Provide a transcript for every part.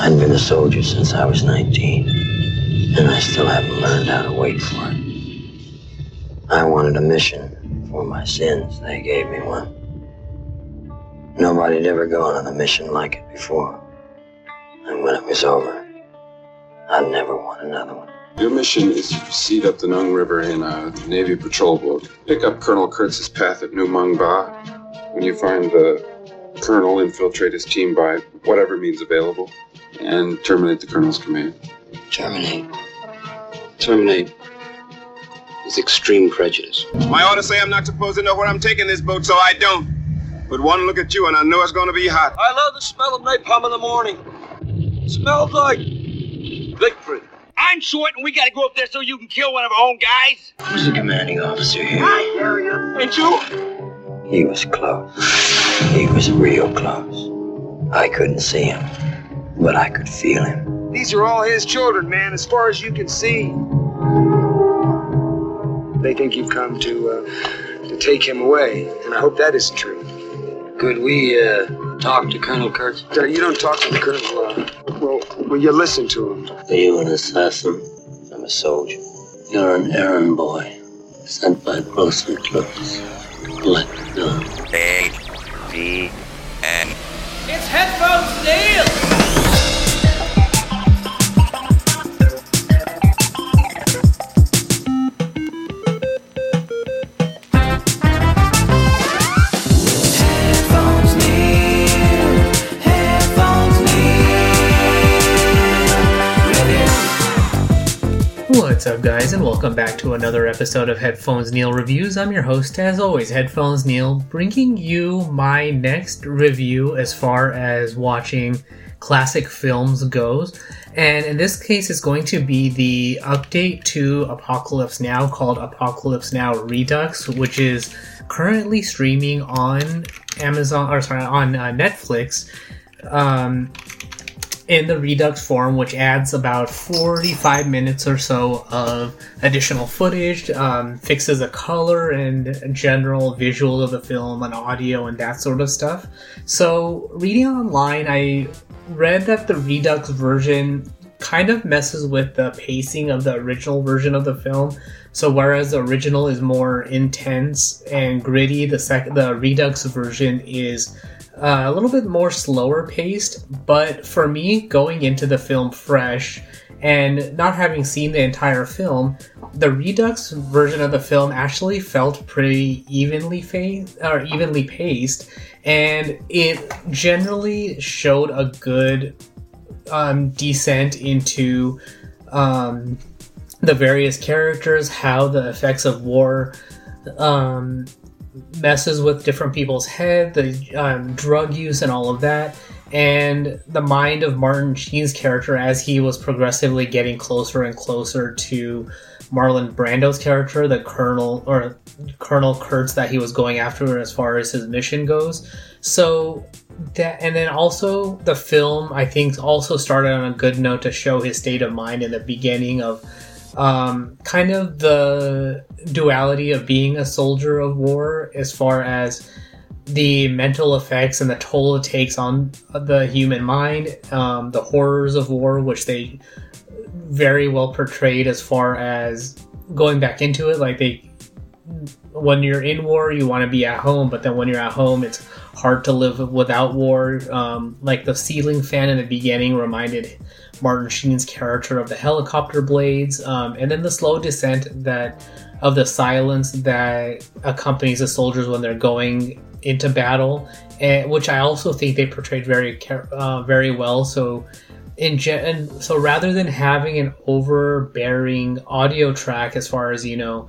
I'd been a soldier since I was 19, and I still haven't learned how to wait for it. I wanted a mission for my sins. They gave me one. Nobody'd ever gone on a mission like it before. And when it was over, I'd never want another one. Your mission is to proceed up the Nung River in a Navy patrol boat. Pick up Colonel Kurtz's path at Nu Mung Ba. When you find the colonel, infiltrate his team by whatever means available, and terminate the colonel's command. Terminate. Terminate is extreme prejudice. My orders say I'm not supposed to know where I'm taking this boat, so I don't. But one look at you and I know it's gonna be hot. I love the smell of napalm in the morning. smells like victory. I'm short and we gotta go up there so you can kill one of our own guys. Who's the commanding officer here? I hear you. And you? He was close. He was real close. I couldn't see him, but I could feel him. These are all his children, man, as far as you can see. They think you've come to uh, to take him away, and I hope that isn't true. Could we uh, talk to Colonel Kurtz? Uh, You don't talk to the colonel. Uh, well, well, you listen to him. Are you an assassin? I'm a soldier. You're an errand boy, sent by Gross and Close. Collect the gun. A It's headphones, Neil. What's up, guys, and welcome back to another episode of Headphones Neil Reviews. I'm your host, as always, Headphones Neil, bringing you my next review as far as watching classic films goes. And in this case, it's going to be the update to Apocalypse Now called Apocalypse Now Redux, which is currently streaming on Amazon, or sorry, on uh, Netflix. Um, in the Redux form, which adds about 45 minutes or so of additional footage, um, fixes the color and general visual of the film and audio and that sort of stuff. So, reading online, I read that the Redux version kind of messes with the pacing of the original version of the film. So whereas the original is more intense and gritty, the sec- the Redux version is uh, a little bit more slower paced, but for me, going into the film fresh and not having seen the entire film, the Redux version of the film actually felt pretty evenly phased or evenly paced, and it generally showed a good um, descent into um, the various characters, how the effects of war um, messes with different people's head, the um, drug use, and all of that, and the mind of Martin Sheen's character as he was progressively getting closer and closer to Marlon Brando's character, the Colonel or Colonel Kurtz that he was going after as far as his mission goes. So that, and then also the film, I think, also started on a good note to show his state of mind in the beginning of um, kind of the duality of being a soldier of war as far as the mental effects and the toll it takes on the human mind, um, the horrors of war, which they very well portrayed as far as going back into it. Like they, when you're in war, you want to be at home, but then when you're at home, it's hard to live without war. Um, like the ceiling fan in the beginning reminded Martin Sheen's character of the helicopter blades, um, and then the slow descent that of the silence that accompanies the soldiers when they're going into battle, and, which I also think they portrayed very uh, very well. So. In and so rather than having an overbearing audio track as far as you know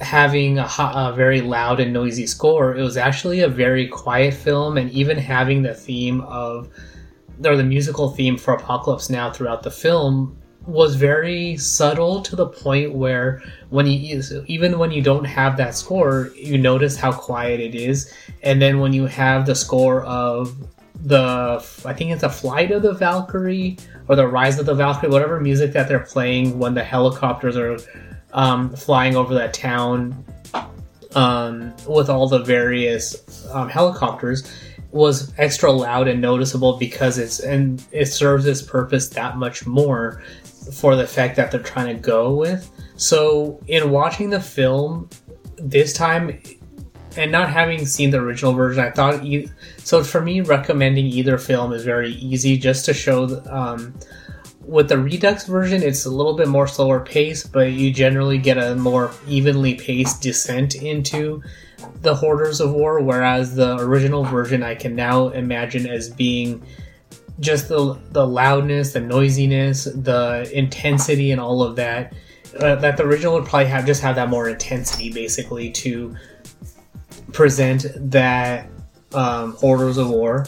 having a, a, very loud and noisy score. It was actually a very quiet film, and even having the theme of or the musical theme for Apocalypse Now throughout the film was very subtle to the point where when you even when you don't have that score, you notice how quiet it is, and then when you have the score of the I think it's a flight of the Valkyrie or the rise of the Valkyrie, whatever music that they're playing when the helicopters are um, flying over that town um, with all the various um, helicopters was extra loud and noticeable because it's and it serves its purpose that much more for the fact that they're trying to go with. So in watching the film this time and not having seen the original version, I thought e- so for me recommending either film is very easy just to show um, with the Redux version, it's a little bit more slower pace, but you generally get a more evenly paced descent into the Hoarders of War, whereas the original version I can now imagine as being just the, the loudness, the noisiness, the intensity, and all of that. Uh, that the original would probably have just have that more intensity, basically, to present that um, Hoarders of War.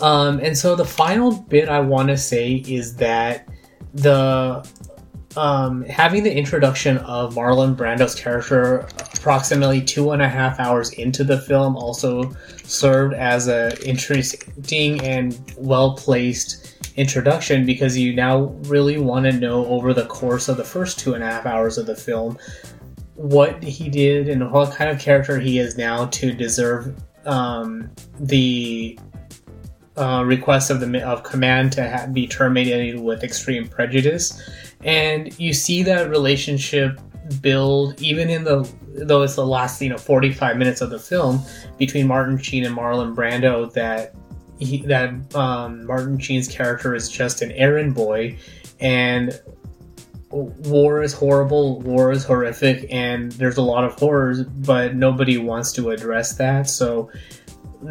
Um, and so the final bit I want to say is that the um, having the introduction of Marlon Brando's character approximately two and a half hours into the film also served as a interesting and well placed introduction because you now really want to know over the course of the first two and a half hours of the film what he did and what kind of character he is now to deserve um, the uh, request of the of command to ha- be terminated with extreme prejudice, and you see that relationship build even in the though it's the last you know 45 minutes of the film between Martin Sheen and Marlon Brando that he, that um, Martin Sheen's character is just an errand boy and war is horrible war is horrific and there's a lot of horrors but nobody wants to address that. So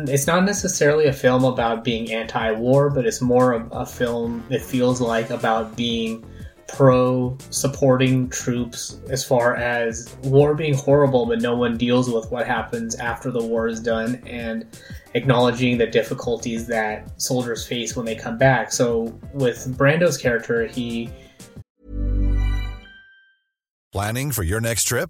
it's not necessarily a film about being anti-war, but it's more of a film. It feels like about being pro supporting troops as far as war being horrible, but no one deals with what happens after the war is done, and acknowledging the difficulties that soldiers face when they come back. So with Brando's character, he planning for your next trip.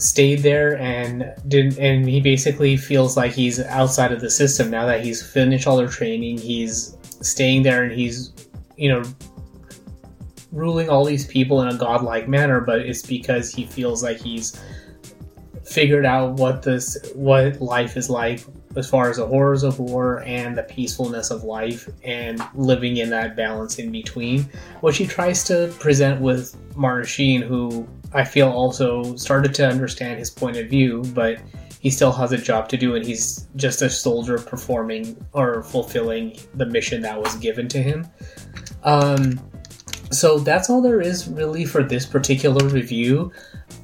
Stayed there and didn't and he basically feels like he's outside of the system now that he's finished all their training. He's staying there and he's you know, ruling all these people in a godlike manner, but it's because he feels like he's figured out what this what life is like as far as the horrors of war and the peacefulness of life and living in that balance in between which he tries to present with martin sheen who i feel also started to understand his point of view but he still has a job to do and he's just a soldier performing or fulfilling the mission that was given to him um, so that's all there is really for this particular review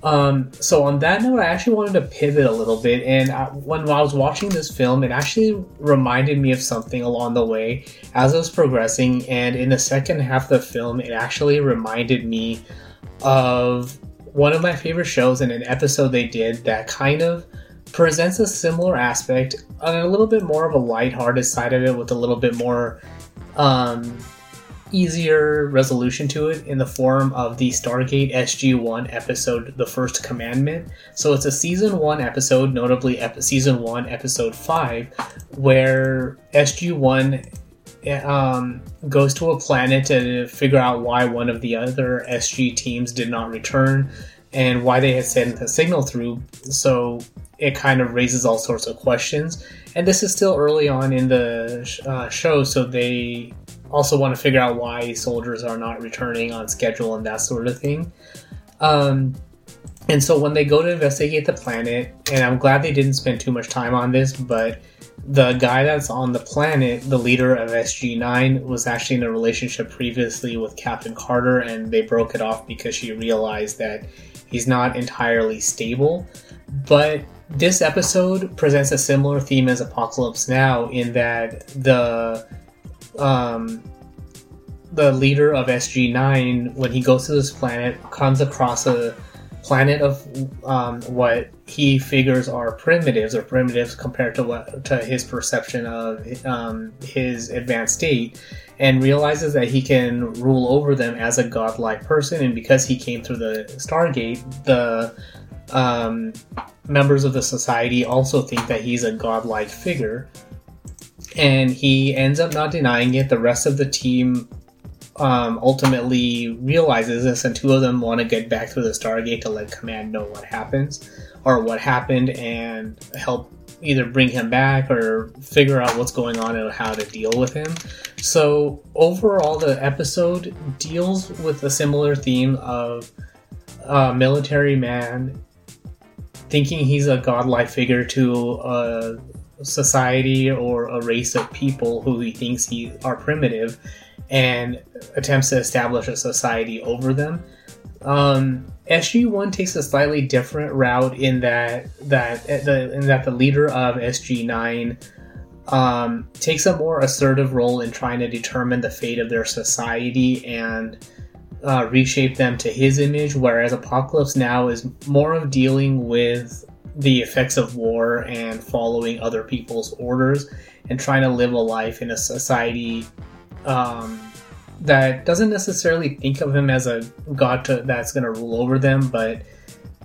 um, so on that note, I actually wanted to pivot a little bit, and I, when I was watching this film, it actually reminded me of something along the way as I was progressing. And in the second half of the film, it actually reminded me of one of my favorite shows and an episode they did that kind of presents a similar aspect on a little bit more of a lighthearted side of it with a little bit more um, easier resolution to it in the form of the Stargate SG1 episode, The First Commandment. So it's a season 1 episode, notably ep- season 1, episode 5, where SG1 um, goes to a planet to figure out why one of the other SG teams did not return and why they had sent the signal through. So it kind of raises all sorts of questions. And this is still early on in the uh, show, so they also want to figure out why soldiers are not returning on schedule and that sort of thing. Um, and so when they go to investigate the planet, and I'm glad they didn't spend too much time on this, but the guy that's on the planet, the leader of SG9, was actually in a relationship previously with Captain Carter, and they broke it off because she realized that he's not entirely stable. But this episode presents a similar theme as Apocalypse Now in that the um, the leader of SG9, when he goes to this planet, comes across a planet of um, what he figures are primitives, or primitives compared to what to his perception of um, his advanced state, and realizes that he can rule over them as a godlike person. And because he came through the Stargate, the um, members of the society also think that he's a godlike figure and he ends up not denying it. The rest of the team um, ultimately realizes this, and two of them want to get back through the Stargate to let Command know what happens or what happened and help either bring him back or figure out what's going on and how to deal with him. So, overall, the episode deals with a similar theme of a military man thinking he's a godlike figure to a society or a race of people who he thinks he are primitive and attempts to establish a society over them. Um, SG1 takes a slightly different route in that that the in that the leader of SG9 um, takes a more assertive role in trying to determine the fate of their society and uh, reshape them to his image, whereas Apocalypse Now is more of dealing with the effects of war and following other people's orders and trying to live a life in a society um, that doesn't necessarily think of him as a god to, that's going to rule over them, but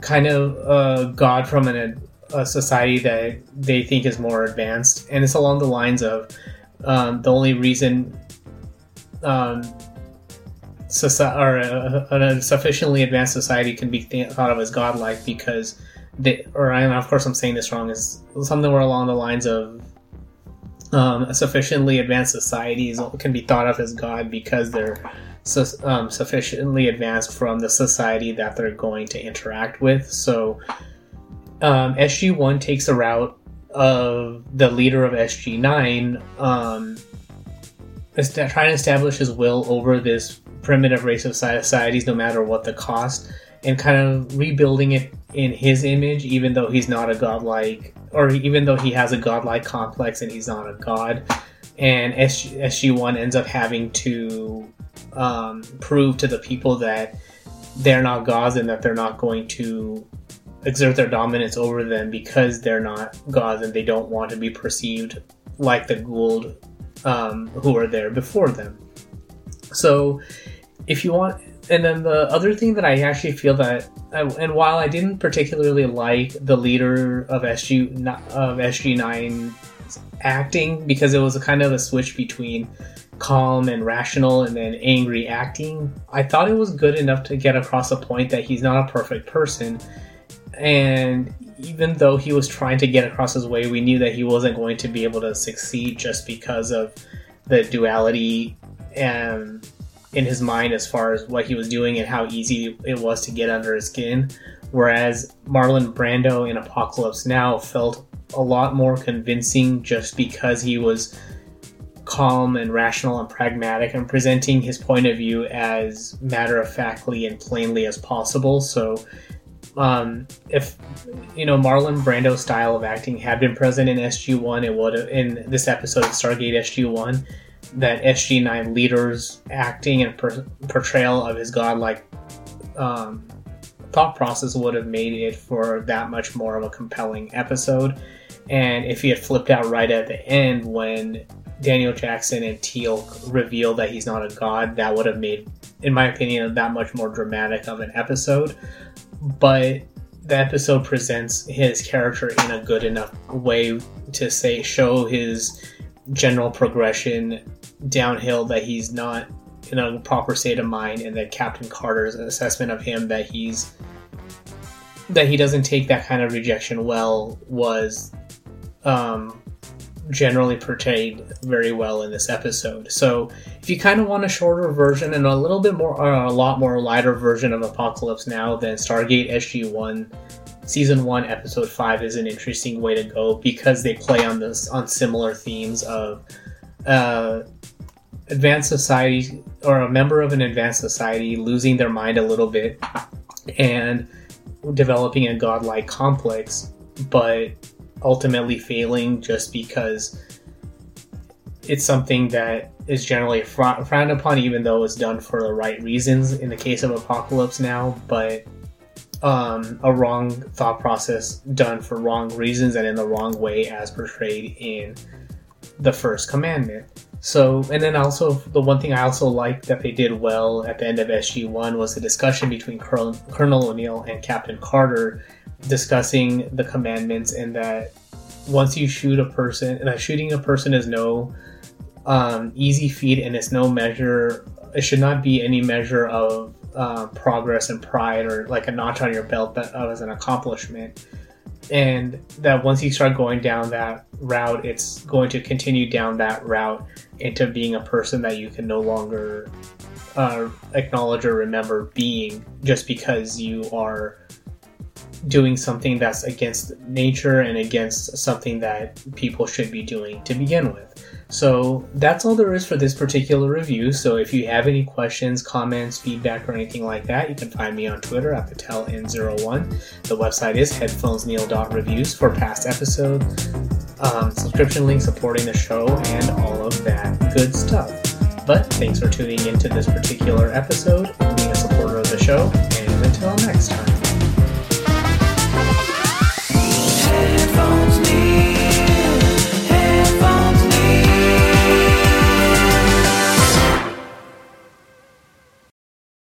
kind of a god from an, a society that they think is more advanced. And it's along the lines of um, the only reason um, society, or a, a, sufficiently advanced society can be thought of as godlike because they, or I, of course I'm saying this wrong, is something along the lines of um, sufficiently advanced societies can be thought of as God because they're su- um, sufficiently advanced from the society that they're going to interact with. So um, SG1 takes a route of the leader of SG9 um, trying to establish his will over this primitive race of societies no matter what the cost and kind of rebuilding it in his image, even though he's not a godlike, or even though he has a godlike complex and he's not a god. And SG, one ends up having to um, prove to the people that they're not gods and that they're not going to exert their dominance over them because they're not gods and they don't want to be perceived like the Goa'uld um, who were there before them. So, if you want and then the other thing that I actually feel that, and while I didn't particularly like the leader of SG of SG nine acting because it was a kind of a switch between calm and rational and then angry acting, I thought it was good enough to get across a point that he's not a perfect person, and even though he was trying to get across his way, we knew that he wasn't going to be able to succeed just because of the duality and in his mind as far as what he was doing and how easy it was to get under his skin. Whereas Marlon Brando in Apocalypse Now felt a lot more convincing just because he was calm and rational and pragmatic and presenting his point of view as matter of factly and plainly as possible. So, um, if you know Marlon Brando's style of acting had been present in SG One, it would have in this episode of Stargate SG One, that SG Nine leader's acting and per- portrayal of his godlike um, thought process would have made it for that much more of a compelling episode. And if he had flipped out right at the end when Daniel Jackson and Teal'c reveal that he's not a god, that would have made, in my opinion, that much more dramatic of an episode. But the episode presents his character in a good enough way to say show his general progression downhill that he's not in a proper state of mind and that Captain Carter's assessment of him that he's that he doesn't take that kind of rejection well was um, generally portrayed very well in this episode. So if you kind of want a shorter version and a little bit more, or a lot more lighter version of Apocalypse Now, than Stargate SG One season one episode five is an interesting way to go because they play on this on similar themes of uh, advanced society or a member of an advanced society losing their mind a little bit and developing a godlike complex, but ultimately failing just because it's something that is generally frowned upon, even though it's done for the right reasons. In the case of Apocalypse Now, but um, a wrong thought process done for wrong reasons and in the wrong way, as portrayed in the First Commandment. So, and then also the one thing I also liked that they did well at the end of SG One was the discussion between Colonel, O'Neill and Captain Carter, discussing the commandments and that once you shoot a person, and that shooting a person is no um, easy feat and it's no measure. It should not be any measure of uh, progress and pride or like a notch on your belt, but as an accomplishment. And that once you start going down that route, it's going to continue down that route into being a person that you can no longer uh, acknowledge or remember being just because you are doing something that's against nature and against something that people should be doing to begin with. So that's all there is for this particular review. So if you have any questions, comments, feedback, or anything like that, you can find me on Twitter at theteln01. The website is headphonesneil.reviews for past episodes, um, subscription link supporting the show, and all of that good stuff. But thanks for tuning into this particular episode being a supporter of the show, and until next time.